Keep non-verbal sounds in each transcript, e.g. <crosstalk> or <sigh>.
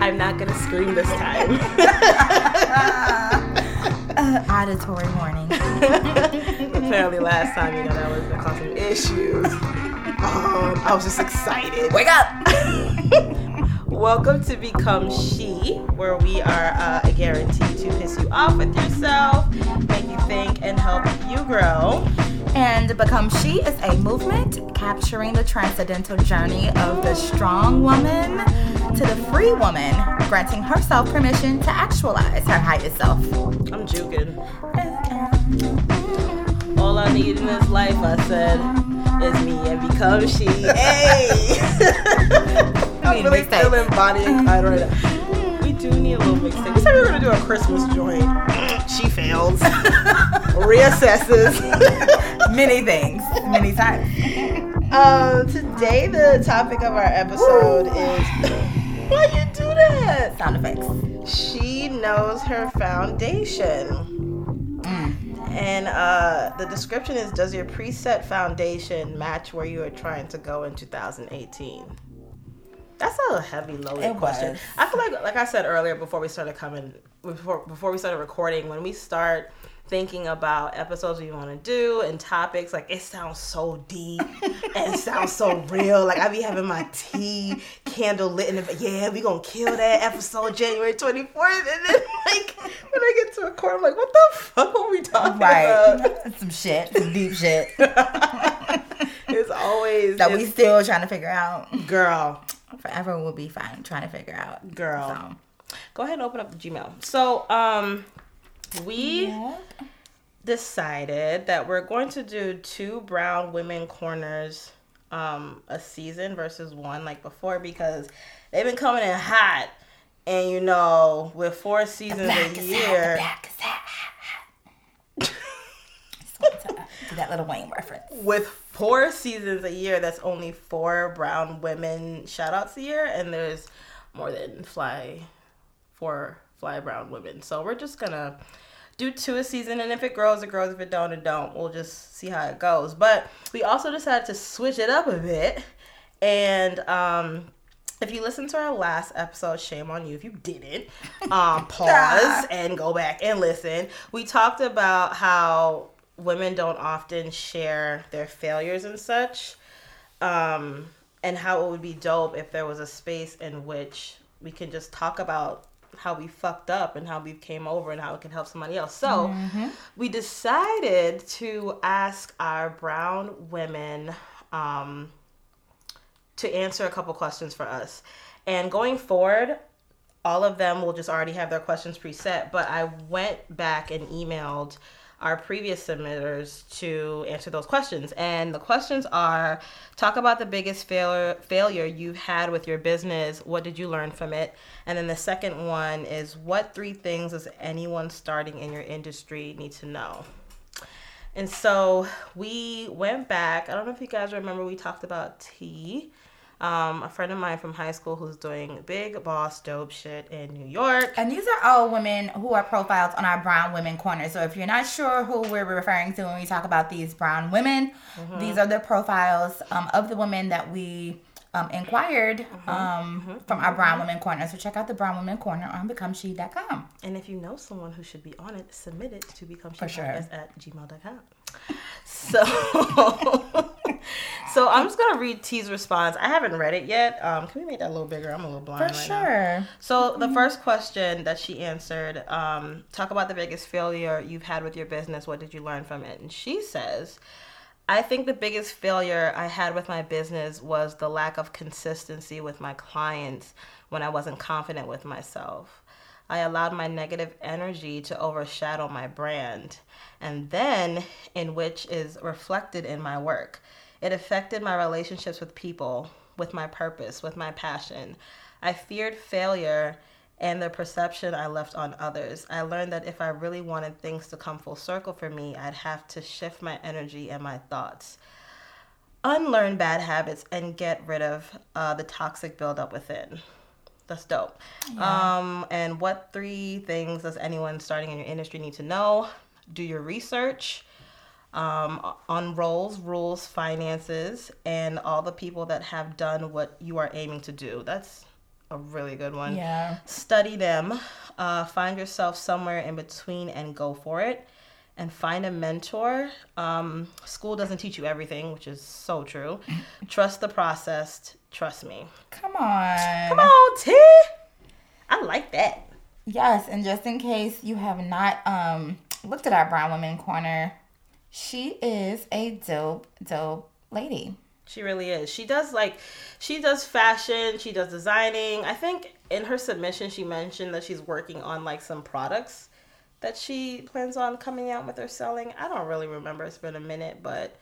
I'm not gonna scream this time. <laughs> uh, auditory warning. <laughs> Apparently, last time, you know, that was gonna cause some issues. Um, I was just excited. Wake up! <laughs> Welcome to Become She, where we are uh, guaranteed to piss you off with yourself, make you think, and help you grow. And Become She is a movement capturing the transcendental journey of the strong woman to the free woman, granting herself permission to actualize her highest self. I'm juking. All I need in this life, I said, is me and become she. Hey! <laughs> I'm really feeling still embodying Clyde right now. We do need a little mixtape. We said we were gonna do a Christmas joint. She fails. <laughs> Reassesses. <laughs> Many things. Many times. Um, today the topic of our episode Woo. is why you do that? Sound effects. She knows her foundation. Mm. And uh, the description is Does your preset foundation match where you are trying to go in 2018? That's a heavy loaded it question. Was. I feel like, like I said earlier before we started coming, before, before we started recording, when we start thinking about episodes we want to do and topics. Like it sounds so deep <laughs> and it sounds so real. Like I be having my tea candle lit in the yeah, we gonna kill that episode January twenty fourth, and then <laughs> like when I get to a court, I'm like, what the fuck are we talking right. about? <laughs> some shit, some deep shit. it's always that it's, we still trying to figure out, girl. Forever will be fine trying to figure out, girl. So. Go ahead and open up the Gmail. So, um, we yeah. decided that we're going to do two brown women corners um, a season versus one like before because they've been coming in hot. And you know, with four seasons a year. that Lil Wayne reference. With four seasons a year, that's only four brown women shout outs a year, and there's more than fly four fly brown women. So we're just gonna do two a season, and if it grows, it grows. If it don't, it don't. We'll just see how it goes. But we also decided to switch it up a bit, and um, if you listen to our last episode, shame on you if you didn't. <laughs> Um, pause and go back and listen. We talked about how women don't often share their failures and such, um, and how it would be dope if there was a space in which we can just talk about how we fucked up and how we came over and how it can help somebody else. So mm-hmm. we decided to ask our brown women um, to answer a couple questions for us. And going forward, all of them will just already have their questions preset. But I went back and emailed our previous submitters to answer those questions. And the questions are talk about the biggest failure failure you've had with your business. What did you learn from it? And then the second one is what three things does anyone starting in your industry need to know? And so we went back. I don't know if you guys remember we talked about tea um, a friend of mine from high school who's doing big boss dope shit in New York. And these are all women who are profiled on our Brown Women Corner. So if you're not sure who we're referring to when we talk about these brown women, mm-hmm. these are the profiles um, of the women that we um, inquired mm-hmm. Um, mm-hmm. from our Brown Women Corner. So check out the Brown Women Corner on becomeshe.com. And if you know someone who should be on it, submit it to becomeshe sure. at gmail.com. So, <laughs> <laughs> so I'm just gonna read T's response. I haven't read it yet. Um, can we make that a little bigger? I'm a little blind. For right sure. Now. So the first question that she answered, um, talk about the biggest failure you've had with your business. What did you learn from it? And she says, I think the biggest failure I had with my business was the lack of consistency with my clients when I wasn't confident with myself. I allowed my negative energy to overshadow my brand, and then in which is reflected in my work. It affected my relationships with people, with my purpose, with my passion. I feared failure and the perception I left on others. I learned that if I really wanted things to come full circle for me, I'd have to shift my energy and my thoughts, unlearn bad habits, and get rid of uh, the toxic buildup within. That's dope. Yeah. Um, and what three things does anyone starting in your industry need to know? Do your research um, on roles, rules, finances, and all the people that have done what you are aiming to do. That's a really good one. Yeah. Study them. Uh, find yourself somewhere in between and go for it. And find a mentor. Um, school doesn't teach you everything, which is so true. <laughs> Trust the process. Trust me. Come on. Come on, T. I like that. Yes, and just in case you have not um looked at our Brown Women Corner, she is a dope, dope lady. She really is. She does like she does fashion, she does designing. I think in her submission she mentioned that she's working on like some products that she plans on coming out with or selling. I don't really remember. It's been a minute, but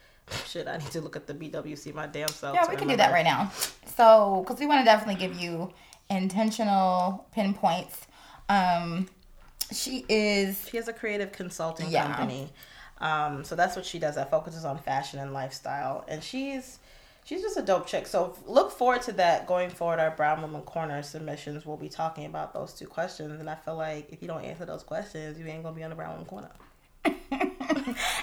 shit, I need to look at the BWC my damn self. Yeah, we can do that right now. So, because we want to definitely give you intentional pinpoints. Um, she is She has a creative consulting Yeah. company. Um, so that's what she does. That focuses on fashion and lifestyle. And she's she's just a dope chick. So look forward to that going forward. Our Brown Woman Corner submissions. We'll be talking about those two questions. And I feel like if you don't answer those questions, you ain't gonna be on the Brown Woman Corner. <laughs>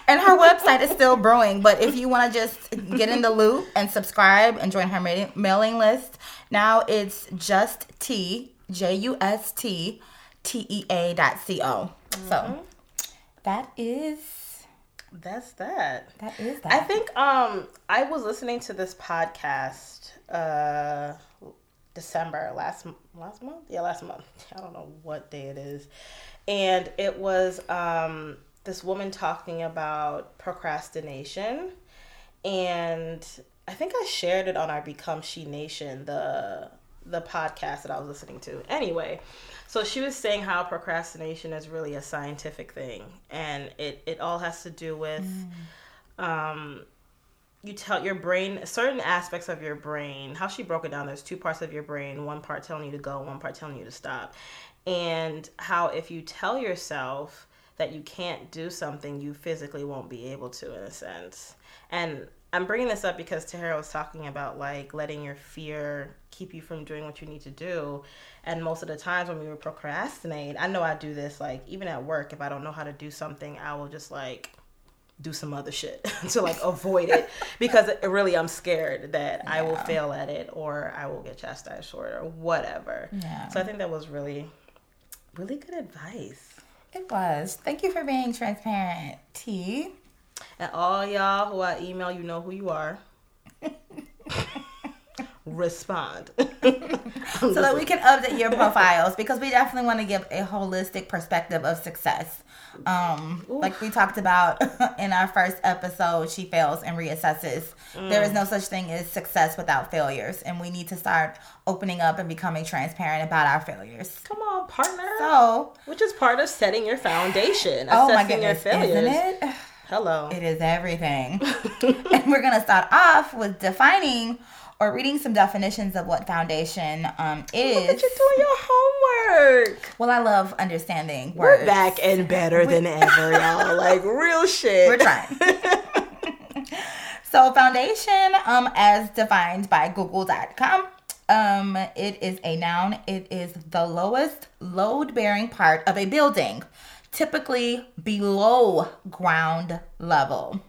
and her website is still brewing. But if you want to just get in the loop and subscribe and join her ma- mailing list, now it's just T J U S T T E A dot C O. So that is That's that. that is that. I think um I was listening to this podcast uh December last last month. Yeah, last month. I don't know what day it is. And it was um this woman talking about procrastination and I think I shared it on our Become She Nation the the podcast that I was listening to. Anyway, so she was saying how procrastination is really a scientific thing and it it all has to do with um you tell your brain certain aspects of your brain how she broke it down. There's two parts of your brain one part telling you to go one part telling you to stop. And how if you tell yourself that you can't do something you physically won't be able to in a sense. And i'm bringing this up because tahara was talking about like letting your fear keep you from doing what you need to do and most of the times when we were procrastinate i know i do this like even at work if i don't know how to do something i will just like do some other shit <laughs> to like avoid it <laughs> because it, really I'm scared that I will fail at it or I will get chastised for it or whatever. Yeah. So I think that was really, really good advice. It was. Thank you for being transparent, T. And all y'all who I email, you know who you are. <laughs> Respond. <laughs> so that we can update your profiles because we definitely want to give a holistic perspective of success. Um, like we talked about <laughs> in our first episode, she fails and reassesses. There is no such thing as success without failures, and we need to start opening up and becoming transparent about our failures. Come on, partner. So, Which is part of setting your foundation, oh my assessing your goodness, failures. isn't it? Hello. It is everything. <laughs> and we're going to start off with defining or reading some definitions of what foundation um, Look is. at you doing your homework. Well, I love understanding words. We're back and better than ever, y'all. <laughs> Like real shit. We're trying. <laughs> so, foundation, um, as defined by Google.com, um, it is a noun. It is the lowest load-bearing part of a building, typically below ground level.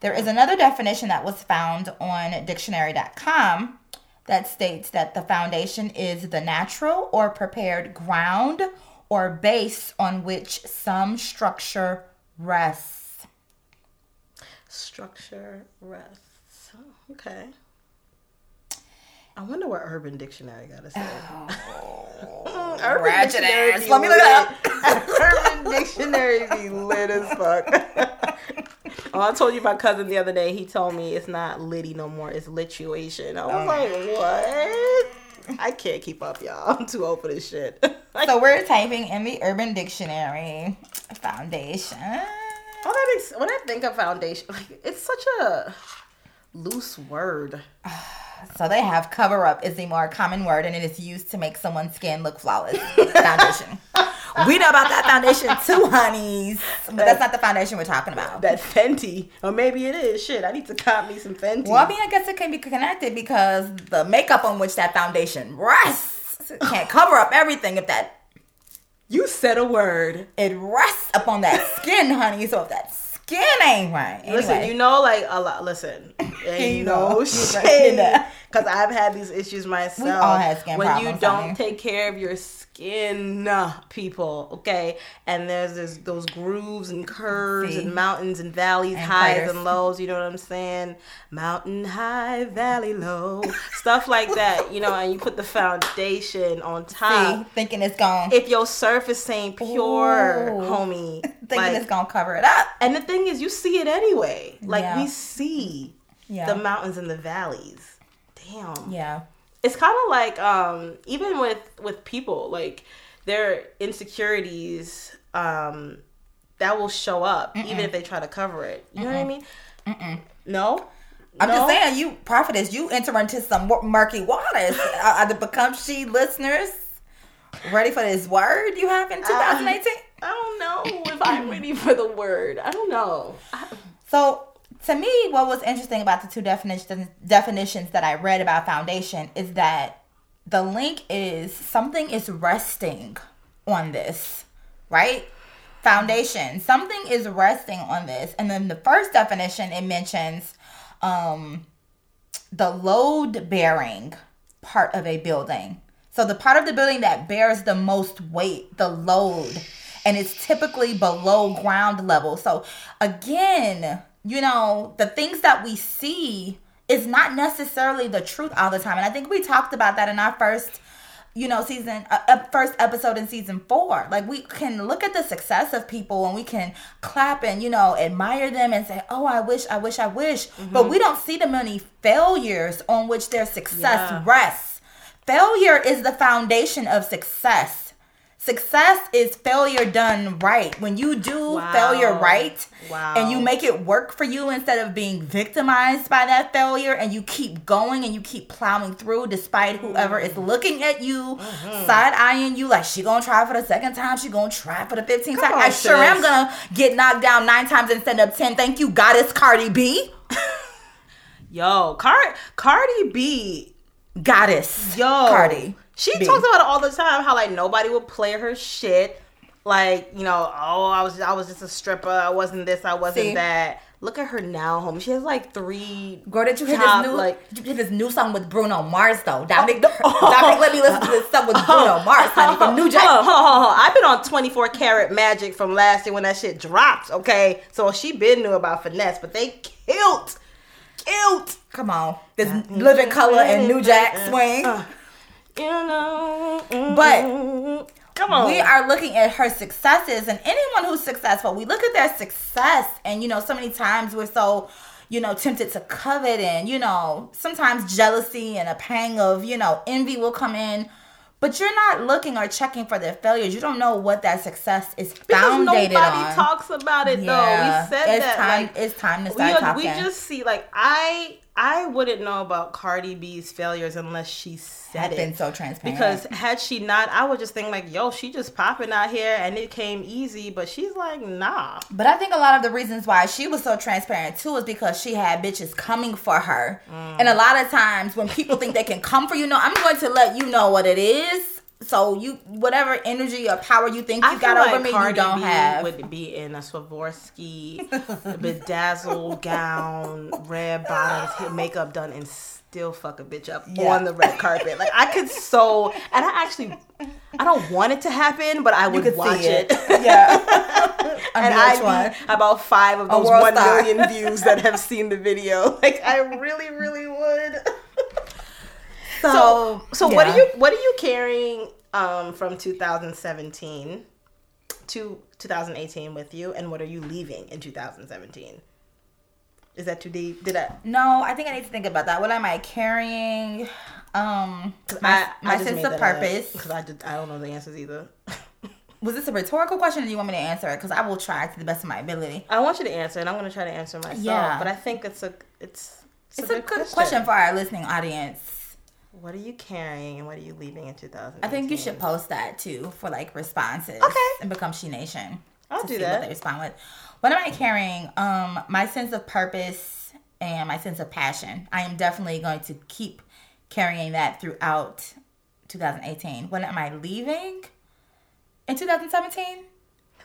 There is another definition that was found on dictionary.com that states that the foundation is the natural or prepared ground or base on which some structure rests. Structure rests. Oh, okay. I wonder what Urban Dictionary got to say. Oh. <laughs> Urban Ratchet Dictionary ass. Let me look it lit. <laughs> Urban Dictionary be lit as fuck. oh, I told you my cousin the other day. He told me it's not litty no more. It's lituation. I was like, oh. what? I can't keep up, y'all. I'm too old for this shit. So we're typing in the Urban Dictionary foundation. All that makes, when I think of foundation, like it's such a loose word. <sighs> <sighs> <sighs> So they have cover up is a more common word and it is used to make someone's skin look flawless. <laughs> Foundation. we know about that foundation too, honeys. But that's not the foundation we're talking about. That Fenty, or maybe it is. Shit, I need to cop me some Fenty. Well, I mean, I guess it can be connected because the makeup on which that foundation rests can't cover up everything if that you said a word. it rests upon that skin, honey. So if that skin ain't right. Anyway. Listen, you know, like a lot. Listen, <laughs> ain't You know, shade because I've had these issues myself. We all had skin when you don't take care of your skin, uh, people. Okay, and there's this, those grooves and curves See? and mountains and valleys, And highs and lows. You know what I'm saying? Mountain high, valley low, stuff like that. You know, and you put the foundation on See, top. thinking it's gone. If your surface ain't pure, Ooh. homie, <laughs> thinking like, it's gonna cover it up. and the thing is, you see it anyway. Like Yeah. we see Yeah. the mountains and the valleys. Damn. yeah. It's kind of like um even with with people like their insecurities um that will show up even if they try to cover it. You know what I mean? No. I'm No? just saying, you prophetess, you enter into some murky waters. <laughs> are, the Become She listeners ready for this word you have in 2018? I don't know if I'm ready for the word. I don't know. I- So, to me, what was interesting about the two definitions definitions that I read about foundation is that the link is something is resting on this, right? Foundation. Something is resting on this. And then the first definition it mentions um the load bearing part of a building. So the part of the building that bears the most weight, the load, and it's typically below ground level. So again, you know, the things that we see is not necessarily the truth all the time. And I think we talked about that in our first you know, season uh, uh, first episode in season four. Like we can look at the success of people and we can clap and you know admire them and say, "Oh, I wish, I wish, I wish," but we don't see the many failures on which their success Yeah. rests. Failure is the foundation of success. Success is failure done right. When you do Wow. failure right Wow. and you make it work for you instead of being victimized by that failure and you keep going and you keep plowing through despite whoever is looking at you, Mm-hmm. side eyeing you like she gonna try for the second time, she gonna try for the 15th Come time. on, I sure am gonna get knocked down nine times and stand up 10. Thank you, goddess Cardi B. <laughs> Yo, Car- Cardi B Goddess. Yo, Cardi. She talks about it all the time. How like nobody would play her shit. Like you know, oh, I was I was just a stripper. I wasn't this. I wasn't See? that. Look at her now, homie. She has like three. Girl, did you hear top, this new like- did you hear this new song with Bruno Mars though? Dominic, <laughs> Oh. Dominic let me listen to this stuff with <laughs> Bruno Mars, honey, from New Jack. Hold on, hold on. I've been on 24 karat magic from last year when that shit dropped. Okay, so she been knew about finesse, but they killed, killed. Come on. This living color and New Jack swing. Uh, You know, but come on. we are looking at her successes and anyone who's successful we look at their success and you know so many times we're so you know tempted to covet and you know sometimes jealousy and a pang of you know envy will come in. But you're not looking or checking for their failures. You don't know what that success is because nobody on. talks about it though. We said it's that time like it's time to we, start we talking. just see like I I wouldn't know about Cardi B's failures unless she said it. been so transparent Because had she not, I would just think like, yo, she just popping out here and it came easy. But she's like, nah. But I think a lot of the reasons why she was so transparent too is because she had bitches coming for her. Mm. And a lot of times when people think they can come for you, no, I'm going to let you know what it is. So you, whatever energy or power you think you I got over like me, Cardi you don't B have. would be in a Swarovski <laughs> bedazzled gown, red bottoms, makeup done, and still fuck a bitch up Yeah. on the red carpet. Like I could so, and I actually, I don't want it to happen, but I would watch it. it. <laughs> yeah. <laughs> and I about five of those one million views that have seen the video. Like I really, really would. So, so what yeah. are you what are you carrying um, from 2017 to 2018 with you, and what are you leaving in 2017? Is that too deep? Did I? No, I think I need to think about that. What am I carrying? Um, my, my sense of purpose. Because I did, I don't know the answers either. <laughs> Was this a rhetorical question, or do you want me to answer it? Because I will try to the best of my ability. I want you to answer, and I'm going to try to answer myself. Yeah. But I think it's a it's It's a good question for our listening audience. What are you carrying, and what are you leaving in 2018? I think you should post that too for like responses. Okay. And become She Nation. I'll do that. What they respond with. What am I carrying? Um, my sense of purpose and my sense of passion. I am definitely going to keep carrying that throughout 2018. What am I leaving in 2017?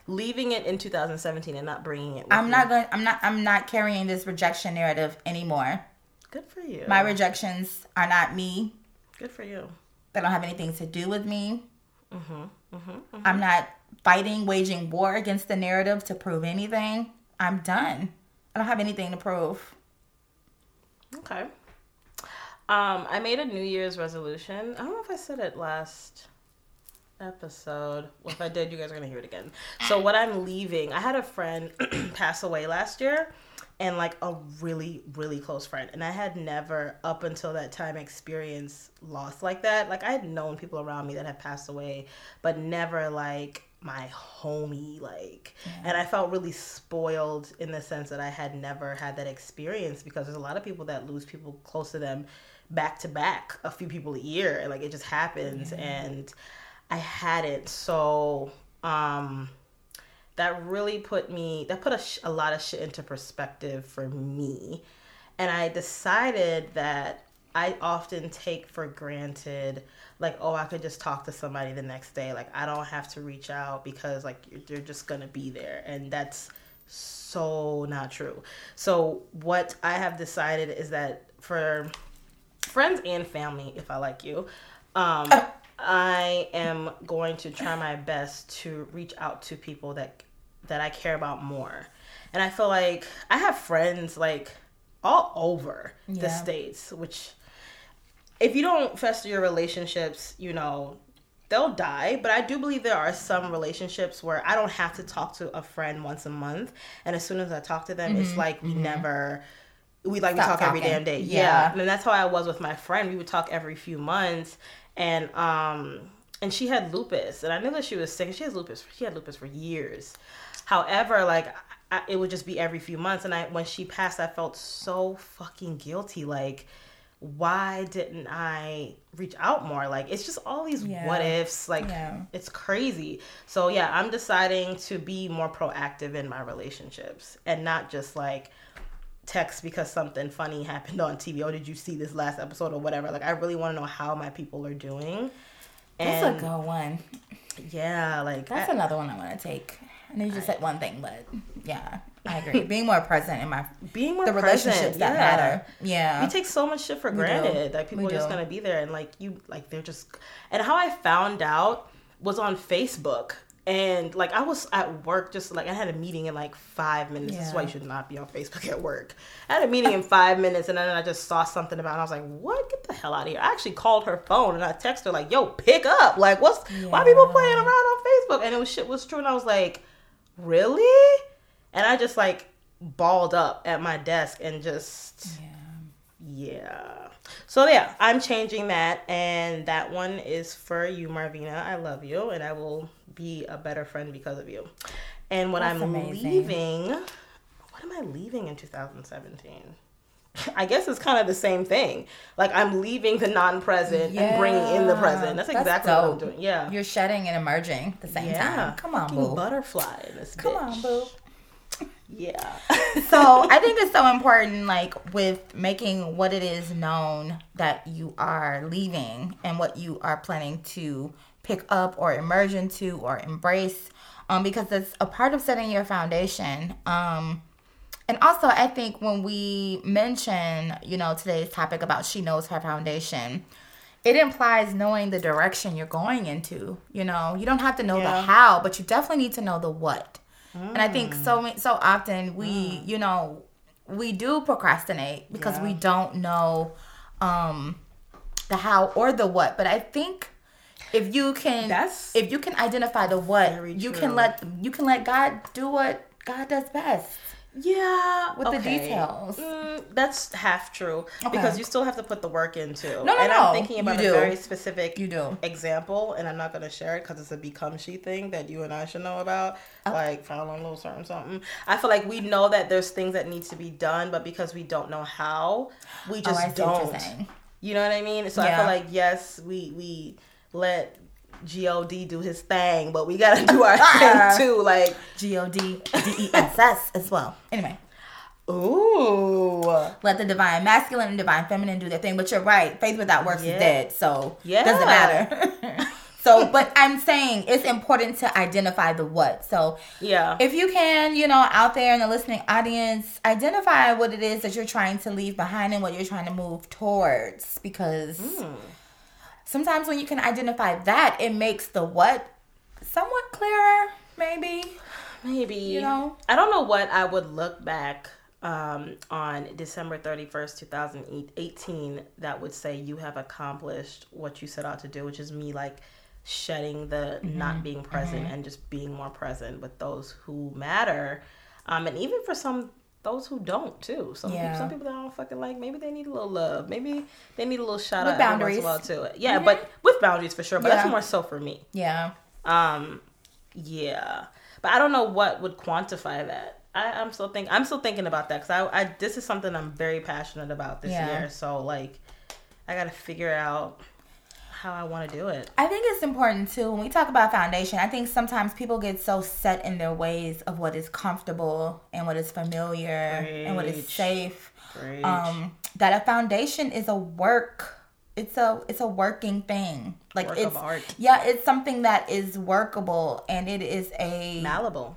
leaving it in 2017 and not bringing it. With I'm not going. I'm not. I'm not carrying this rejection narrative anymore. Good for you. My rejections are not me. Good for you. They don't have anything to do with me. Mm-hmm, I'm not fighting, waging war against the narrative to prove anything. I'm done. I don't have anything to prove. Okay. Um, I made a New Year's resolution. I don't know if I said it last episode. Well, if I did, you guys are gonna hear it again. So what I'm leaving, I had a friend <clears throat> pass away last year, and like a really, really close friend, and I had never up until that time experienced loss like that. Like I had known people around me that had passed away, but never like my homie like. And i felt really spoiled in the sense that i had never had that experience because there's a lot of people that lose people close to them back to back a few people a year. And like it just happens. And i hadn't so um that really put me that put a, sh- a lot of shit into perspective for me. And i decided that i often take for granted like oh i could just talk to somebody the next day. Like i don't have to reach out because like you're just gonna be there. And that's so not true. So what i have decided is that for friends and family if i like you um <laughs> i am going to try my best to reach out to people that that i care about more. And i feel like i have friends like all over the states which if you don't fester your relationships you know they'll die. But i do believe there are some relationships where i don't have to talk to a friend once a month. And as soon as i talk to them it's mm-hmm. like we mm-hmm. never we like we Stop talk every damn day. Yeah. yeah. and that's how i was with my friend. We would talk every few months and um and she had lupus and i knew that she was sick she has lupus she had lupus for years however like I, it would just be every few months and i when she passed i felt so fucking guilty like why didn't i reach out more like it's just all these Yeah. what ifs like Yeah. it's crazy so yeah i'm deciding to be more proactive in my relationships and not just like text because something funny happened on tv oh did you see this last episode or whatever like i really want to know how my people are doing That's a good one. yeah like That's I- another one I want to take. I know you just said one thing, but yeah, I agree. Being more present in my being more the present, relationships that yeah. matter. Yeah. we take so much shit for granted that people We are just gonna be there and like you like they're just and how I found out was on Facebook and like I was at work just like I had a meeting in like five minutes. This is why you should not be on Facebook at work. I had a meeting in five minutes and then I just saw something about it. I was like, what? Get the hell out of here. I actually called her phone and I texted her like, yo, pick up. Like what's why people playing around on Facebook? And it was shit was true and I was like, really? And I just like balled up at my desk and just yeah. So yeah, I'm changing that, and that one is for you, Marvina. I love you, and I will be a better friend because of you. And what That's I'm amazing. leaving, what am I leaving in 2017? <laughs> I guess it's kind of the same thing. Like I'm leaving the non-present and bringing in the present. That's That's exactly what I'm doing. Yeah. You're shedding and emerging at the same yeah. time. Come on, boo. Butterfly in this Come bitch. on, boo. Yeah. so <laughs> I think it's so important, like with making what it is known that you are leaving and what you are planning to pick up or emerge into or embrace, um, because it's a part of setting your foundation. Um, and also, I think when we mention, you know, today's topic about she knows her foundation, it implies knowing the direction you're going into. You know, you don't have to know the how, but you definitely need to know the what. And I think so so often we, you know, we do procrastinate because we don't know um the how or the what. But I think if you can That's if you can identify the what, you can let you can let God do what God does best. Yeah, With the details. Mm, that's half true Okay. because you still have to put the work into. No, no, and no. I'm thinking about You a do. very specific You do. example, and I'm not going to share it because it's a become she thing that you and I should know about, Oh. like following a little certain something. I feel like we know that there's things that need to be done, but because we don't know how, we just oh, see what don't. You know what I mean? So I feel like yes, we we let God do his thing, but we gotta do our <laughs> thing too. Like, G O D D E S S as well. Anyway, ooh, let the divine masculine and divine feminine do their thing. But you're right, faith without works Yeah. is dead. So Yeah. doesn't matter. <laughs> So, but I'm saying it's important to identify the what. So, Yeah. if you can, you know, out there in the listening audience, identify what it is that you're trying to leave behind and what you're trying to move towards. Because Hmm. Sometimes when you can identify that, it makes the what somewhat clearer, maybe. Maybe. You know? I don't know what I would look back um, on December 31st, 2018, that would say you have accomplished what you set out to do, which is me like shedding the Mm-hmm. not being present and just being more present with those who matter. Um, and even for some, those who don't too. Some, Yeah. people, some people that I don't fucking like, maybe they need a little love. Maybe they need a little shout With out every once in a while boundaries. Mm-hmm. too. Yeah, but with boundaries for sure. But Yeah. that's more so for me. Yeah. Um, yeah, but I don't know what would quantify that. I, I'm still think I'm still thinking about that because I, I this is something I'm very passionate about this Yeah. year. So like, I gotta figure out how I want to do it. I think it's important too when we talk about foundation. I think sometimes people get so set in their ways of what is comfortable and what is familiar and what is safe. Um, that a foundation is a work. It's a it's a working thing. Like Work it's of art. yeah, it's something that is workable and it is a Malleable.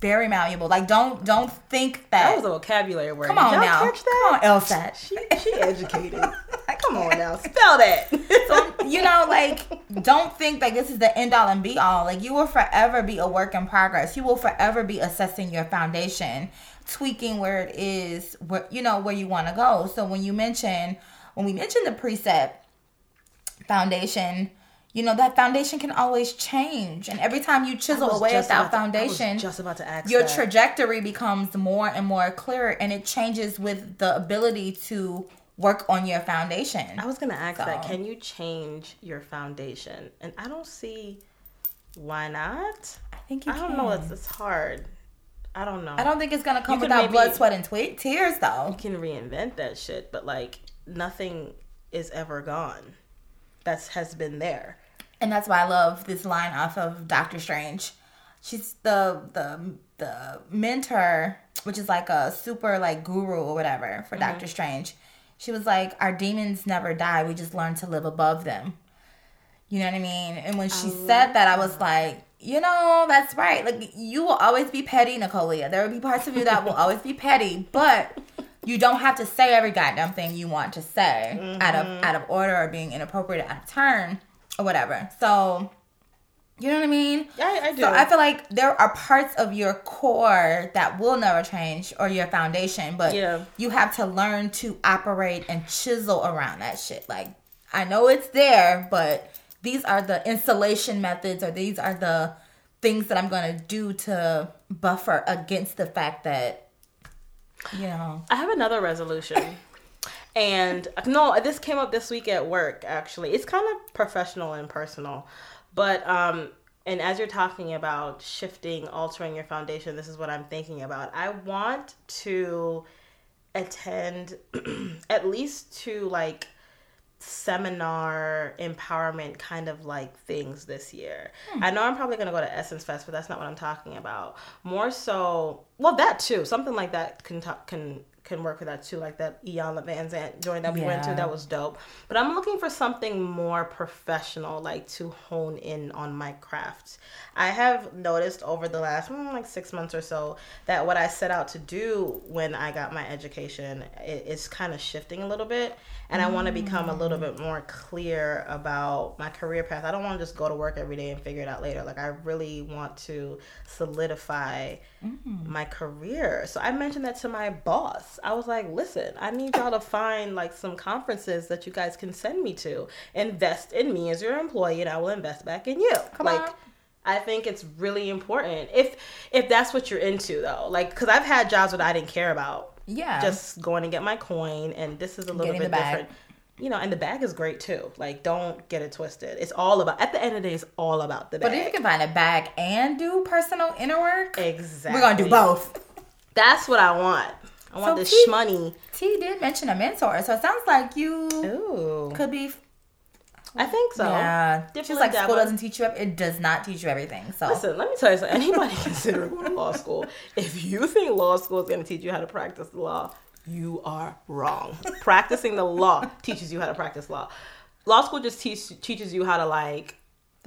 Very malleable. Like don't don't think That that. was a vocabulary word. come on now, Catch that? come on, LSAT. She she educated. <laughs> Come on now, <laughs> spell that. So, you know, like, don't think that this is the end all and be all. Like, you will forever be a work in progress. You will forever be assessing your foundation, tweaking where it is, where you know where you want to go. So when you mention, when we mention the preset foundation, you know that foundation can always change, and every time you chisel away at that about to- foundation, just about to ask your that. trajectory becomes more and more clear, and it changes with the ability to work on your foundation. I was gonna ask that. Can you change your foundation? And I don't see why not. I think you I can. don't know. It's it's hard. I don't know. I don't think it's gonna come You without maybe- blood, sweat, and tears, though. You can reinvent that shit, but like nothing is ever gone. That's has been there. And that's why I love this line off of Doctor Strange. She's the the the mentor, which is like a super like guru or whatever for Doctor Strange. She was like, "Our demons never die. We just learn to live above them." You know what I mean? And when she said that, I was like, you know, that's right. Like you will always be petty, Nicolia. There will be parts of you that will always be petty, but you don't have to say every goddamn thing you want to say <laughs> out of out of order or being inappropriate out of turn or whatever. So you know what I mean? I, I do. So I feel like there are parts of your core that will never change or your foundation, but Yeah. you have to learn to operate and chisel around that shit. Like I know it's there, but these are the installation methods or these are the things that I'm going to do to buffer against the fact that you know. I have another resolution. And no, this came up this week at work actually. It's kind of professional and personal. But um and as you're talking about shifting, altering your foundation, this is what I'm thinking about. I want to attend <clears throat> at least to like seminar empowerment kind of like things this year. I know I'm probably going to go to Essence Fest, but that's not what I'm talking about. More so, well that too. Something like that can talk, can can work for that too, like that Iyanla Vanzant joint that we went to. That was dope. But I'm looking for something more professional, like to hone in on my craft. I have noticed over the last mm, like six months or so that what I set out to do when I got my education is kind of shifting a little bit, and I want to mm. become a little bit more clear about my career path. I don't want to just go to work every day and figure it out later. Like I really want to solidify mm. my career. So I mentioned that to my boss. I was like, listen, I need y'all to find like some conferences that you guys can send me to. Invest in me as your employee and I will invest back in you. Come like on. I think it's really important. If if that's what you're into though. Like cuz I've had jobs that I didn't care about. Yeah. Just going to get my coin and this is a little Getting bit different. You know, and the bag is great too. Like, don't get it twisted. It's all about. At the end of the day, it's all about the bag. but if you can find a bag and do personal inner work, exactly, we're to do both. <laughs> That's what I want. I want So this keep- shmoney. T did mention a mentor, so it sounds like you Ooh, could be I think so. Yeah, Dip just like like school doesn't teach you. It does not teach you everything. So Listen, let me tell you something. Anybody <laughs> considering going to law school, if you think law school is going to teach you how to practice the law, you are wrong. Practicing the law teaches you how to practice law. Law school just teach, teaches you how to like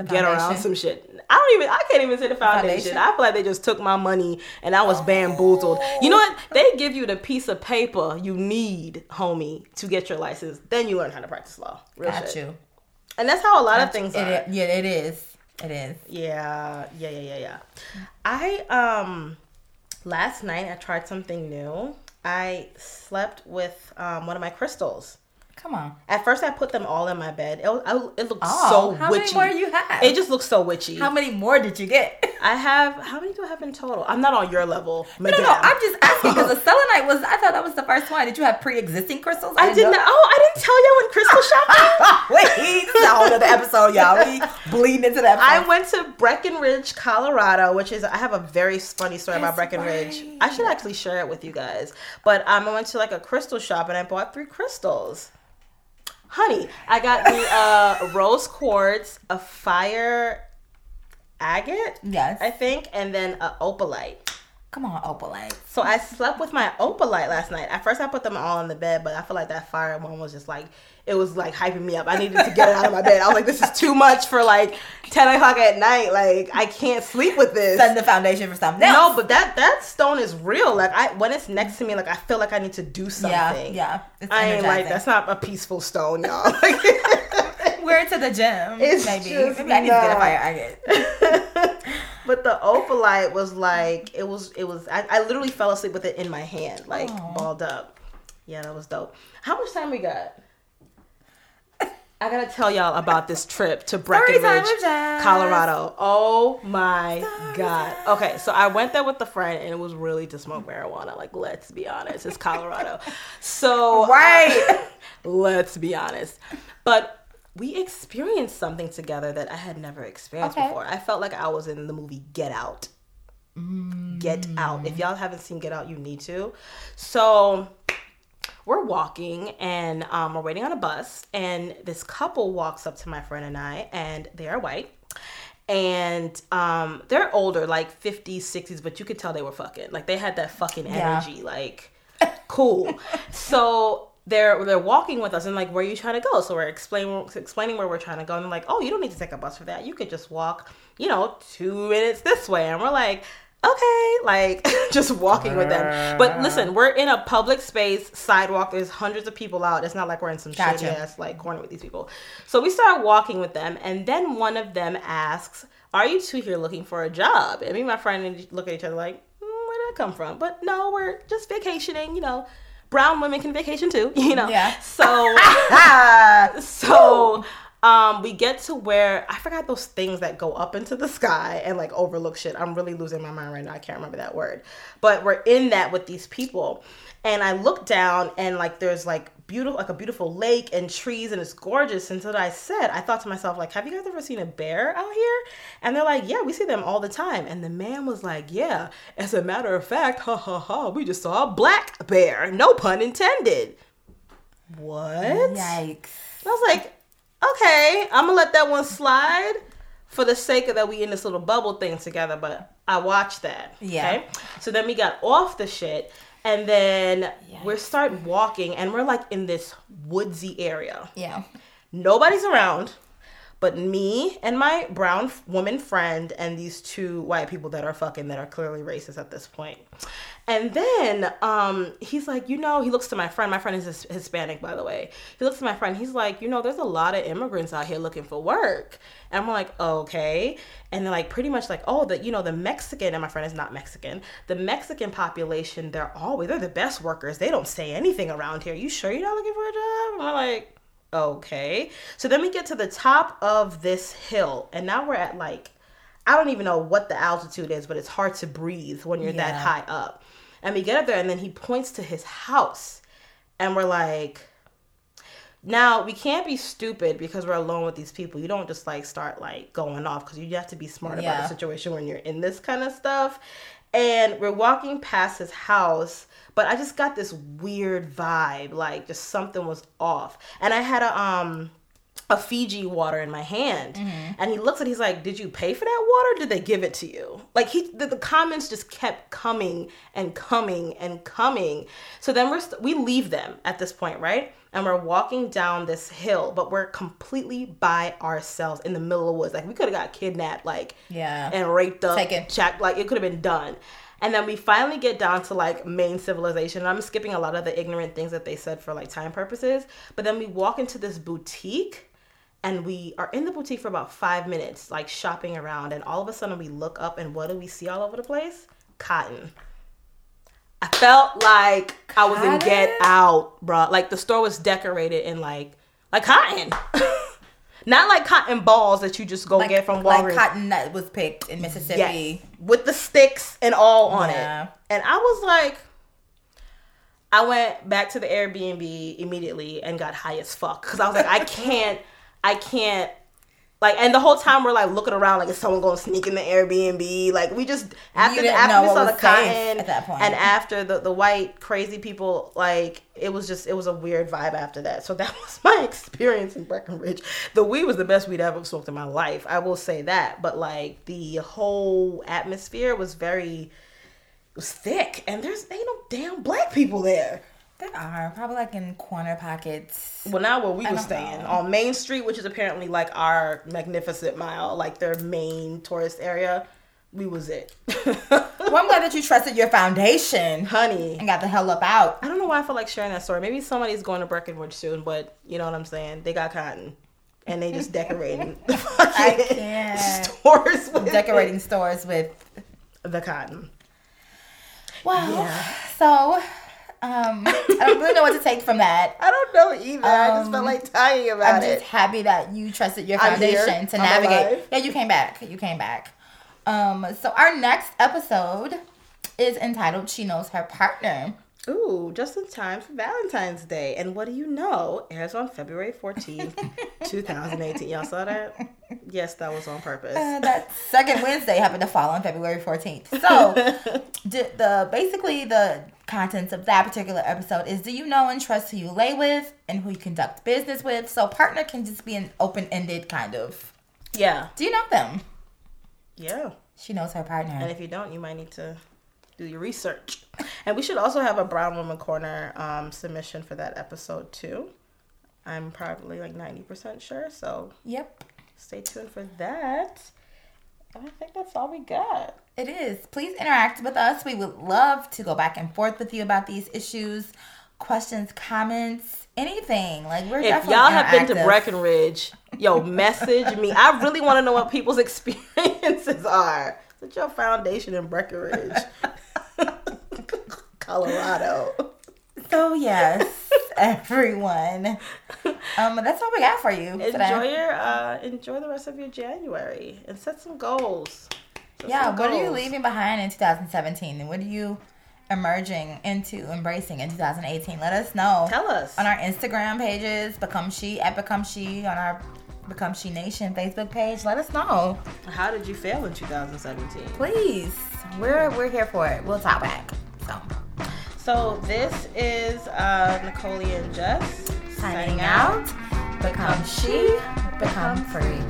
get around some shit. I don't even. I can't even say the foundation. Foundation? I feel like they just took my money and I was bamboozled. You know what? They give you the piece of paper you need, homie, to get your license. Then you learn how to practice law. Real Got shit. you. And that's how a lot of things are. It, yeah, it is. It is. Yeah, yeah, yeah, yeah, yeah. I um last night I tried something new. I slept with um one of my crystals. Come on. At first, I put them all in my bed. It, I, it looked Oh, so how witchy. many more you have? It just looks so witchy. How many more did you get? <laughs> I have how many do I have in total? I'm not on your level, No, madam. no, no, I'm just asking because the <laughs> selenite was. I thought that was the first one. Did you have pre-existing crystals? I didn't. know. Oh, I didn't tell you I went crystal <laughs> shopping. Wait, this is a whole other episode, y'all. We bleeding into that. I went to Breckenridge, Colorado, which is I have a very funny story about Breckenridge. right. I should actually share it with you guys. But um, I went to like a crystal shop and I bought three crystals. Honey, I got the uh, rose quartz, a fire agate, Yes. I think, and then a opalite. Come on, opalite. So I slept with my opalite last night. At first, I put them all in the bed, but I feel like that fire one was just like it was like hyping me up. I needed to get it out of my bed. I was like, this is too much for like ten o'clock at night. Like I can't sleep with this. Setting the foundation for something No, but that that stone is real. Like I when it's next to me, like I feel like I need to do something. yeah, yeah. I ain't like that's not a peaceful stone, y'all. <laughs> We're to the gym. <laughs> It's maybe. just Maybe I need to get a not. fire agate. <laughs> but the opalite was like it was it was I, I literally fell asleep with it in my hand, like Aw. balled up. Yeah, that was dope. How much time we got? I gotta tell y'all about this trip to Breckenridge. Colorado. Oh my god. Okay, so I went there with a friend and it was really to smoke marijuana. Like, let's be honest, it's Colorado. So uh, Right. <laughs> let's be honest. But we experienced something together that I had never experienced Okay. before. I felt like I was in the movie Get Out. Get Out. If y'all haven't seen Get Out, you need to. So we're walking and um, we're waiting on a bus, and this couple walks up to my friend and I, and they are white. And um, they're older, like 50s, 60s, but you could tell they were fucking. Like they had that fucking Yeah. energy. Like, cool. <laughs> so they're they're walking with us and like, where are you trying to go? So we're explaining explaining where we're trying to go, and they're like, oh, you don't need to take a bus for that. You could just walk, you know, two minutes this way. And we're like, okay, like <laughs> just walking with them. But listen, we're in a public space, sidewalk. There's hundreds of people out. It's not like we're in some Gotcha. shady ass like corner with these people. So we start walking with them, and then one of them asks, "Are you two here looking for a job?" And me and my friend look at each other like, mm, "Where did that come from?" But no, we're just vacationing. You know, brown women can vacation too. <laughs> You know. Yeah. So Ah, <laughs> so um we get to where I forgot those things that go up into the sky and like overlook shit. I'm really losing my mind right now. I can't remember that word. But we're in that with these people. And I look down and like there's like beautiful like a beautiful lake and trees and it's gorgeous. And so that I said, I thought to myself, like, have you guys ever seen a bear out here? And they're like, Yeah, we see them all the time. And the man was like, Yeah, as a matter of fact, ha ha ha, we just saw a black bear. No pun intended. What? yikes. I was like, okay, I'm gonna let that one slide for the sake of that we in this little bubble thing together. But I watched that. Yeah. Okay. So then we got off the shit, and then we start walking, and we're like in this woodsy area. Yeah. Nobody's around. But me and my brown woman friend and these two white people that are fucking that are clearly racist at this point. And then um, he's like, you know, he looks to my friend. My friend is Hispanic, by the way. He looks to my friend. He's like, you know, there's a lot of immigrants out here looking for work. And I'm like, okay. And they're like, pretty much like, oh, the you know, the Mexican and my friend is not Mexican. The Mexican population, they're always they're the best workers. They don't say anything around here. You sure you're not looking for a job? And I'm like, okay. So then we get to the top of this hill, and now we're at like, I don't even know what the altitude is, but it's hard to breathe when you're that high up. And we get up there, and then he points to his house, and we're like, now we can't be stupid because we're alone with these people. You don't just like start like going off because you have to be smart about Yeah. the situation when you're in this kind of stuff. And we're walking past his house, but I just got this weird vibe, like just something was off. And I had a um a Fiji water in my hand, and he looks at, he's like, "Did you pay for that water? Did they give it to you?" Like he, the, the comments just kept coming and coming and coming. So then we're st- we leave them at this point, right? and we're walking down this hill, but we're completely by ourselves in the middle of the woods. Like we could have got kidnapped, like Yeah. and raped up, Taken. checked, like it could have been done. And then we finally get down to like main civilization. And I'm skipping a lot of the ignorant things that they said for like time purposes. But then we walk into this boutique and we are in the boutique for about five minutes, like shopping around. And all of a sudden we look up and what do we see all over the place? Cotton. I felt like I was in Get Out, bruh. Like the store was decorated in like like cotton. <laughs> Not like cotton balls that you just go Like, get from Walmart. like cotton that was picked in Mississippi. Yes. With the sticks and all on Yeah. it. And I was like, I went back to the Airbnb immediately and got high as fuck. Cause I was like, I can't, I can't. Like, and the whole time we're like looking around, like, is someone going to sneak in the Airbnb? Like, we just, after, the, after we saw the cotton at that point. and after the, the white crazy people, like, it was just, it was a weird vibe after that. So that <laughs> was my experience in Breckenridge. The weed was the best weed I've ever smoked in my life. I will say that. But, like, the whole atmosphere was very, it was thick. And there's, ain't no damn black people there. There are probably like in corner pockets. Well, not where we I were staying know. on Main Street, which is apparently like our magnificent mile, like their main tourist area. We was it, <laughs> Well, I'm glad that you trusted your foundation honey. and got the hell up out. I don't know why I feel like sharing that story. Maybe somebody's going to Breckenridge soon, but you know what I'm saying. They got cotton, and they just decorating <laughs> the fucking stores with Decorating stores with the cotton. well, Yeah. so um, I don't really know what to take from that. I don't know either. I just Um, felt like talking about it. I'm just happy that you trusted your I'm foundation to I'm navigate. alive. Yeah, you came back. You came back. Um, so our next episode is entitled "She Knows Her Partner." Ooh, just in time for Valentine's Day. And what do you know? Airs on February 14th, <laughs> 2018. Y'all saw that? Yes, that was on purpose. Uh, that second Wednesday happened to fall on February 14th. So, <laughs> the basically the contents of that particular episode is: Do you know and trust who you lay with and who you conduct business with? So, partner can just be an open-ended kind of. yeah. Do you know them? Yeah. She knows her partner. And if you don't, you might need to do your research. And we should also have a Brown Woman Corner um, submission for that episode, too. I'm probably like 90% sure. So Yep, stay tuned for that. And I think that's all we got. it is. Please interact with us. We would love to go back and forth with you about these issues, questions, comments, anything. Like we're if y'all have been to. Breckenridge, yo, <laughs> message me. I really want to know what people's <laughs> experiences are. What's your foundation in Breckenridge, <laughs> Colorado? So yes, <laughs> everyone. Um, that's all we got for you Enjoy today. your uh, enjoy the rest of your January and set some goals. Set Yeah, some what are you leaving behind in 2017, and what are you emerging into, embracing in 2018? Let us know Tell us. on our Instagram pages, Become She at Become She, on our Become She Nation Facebook page. Let us know, How did you fail in 2017? please. We're we're here for it. We'll talk back. So So this is uh, Nicole and Jess signing out. Become She, Become Free.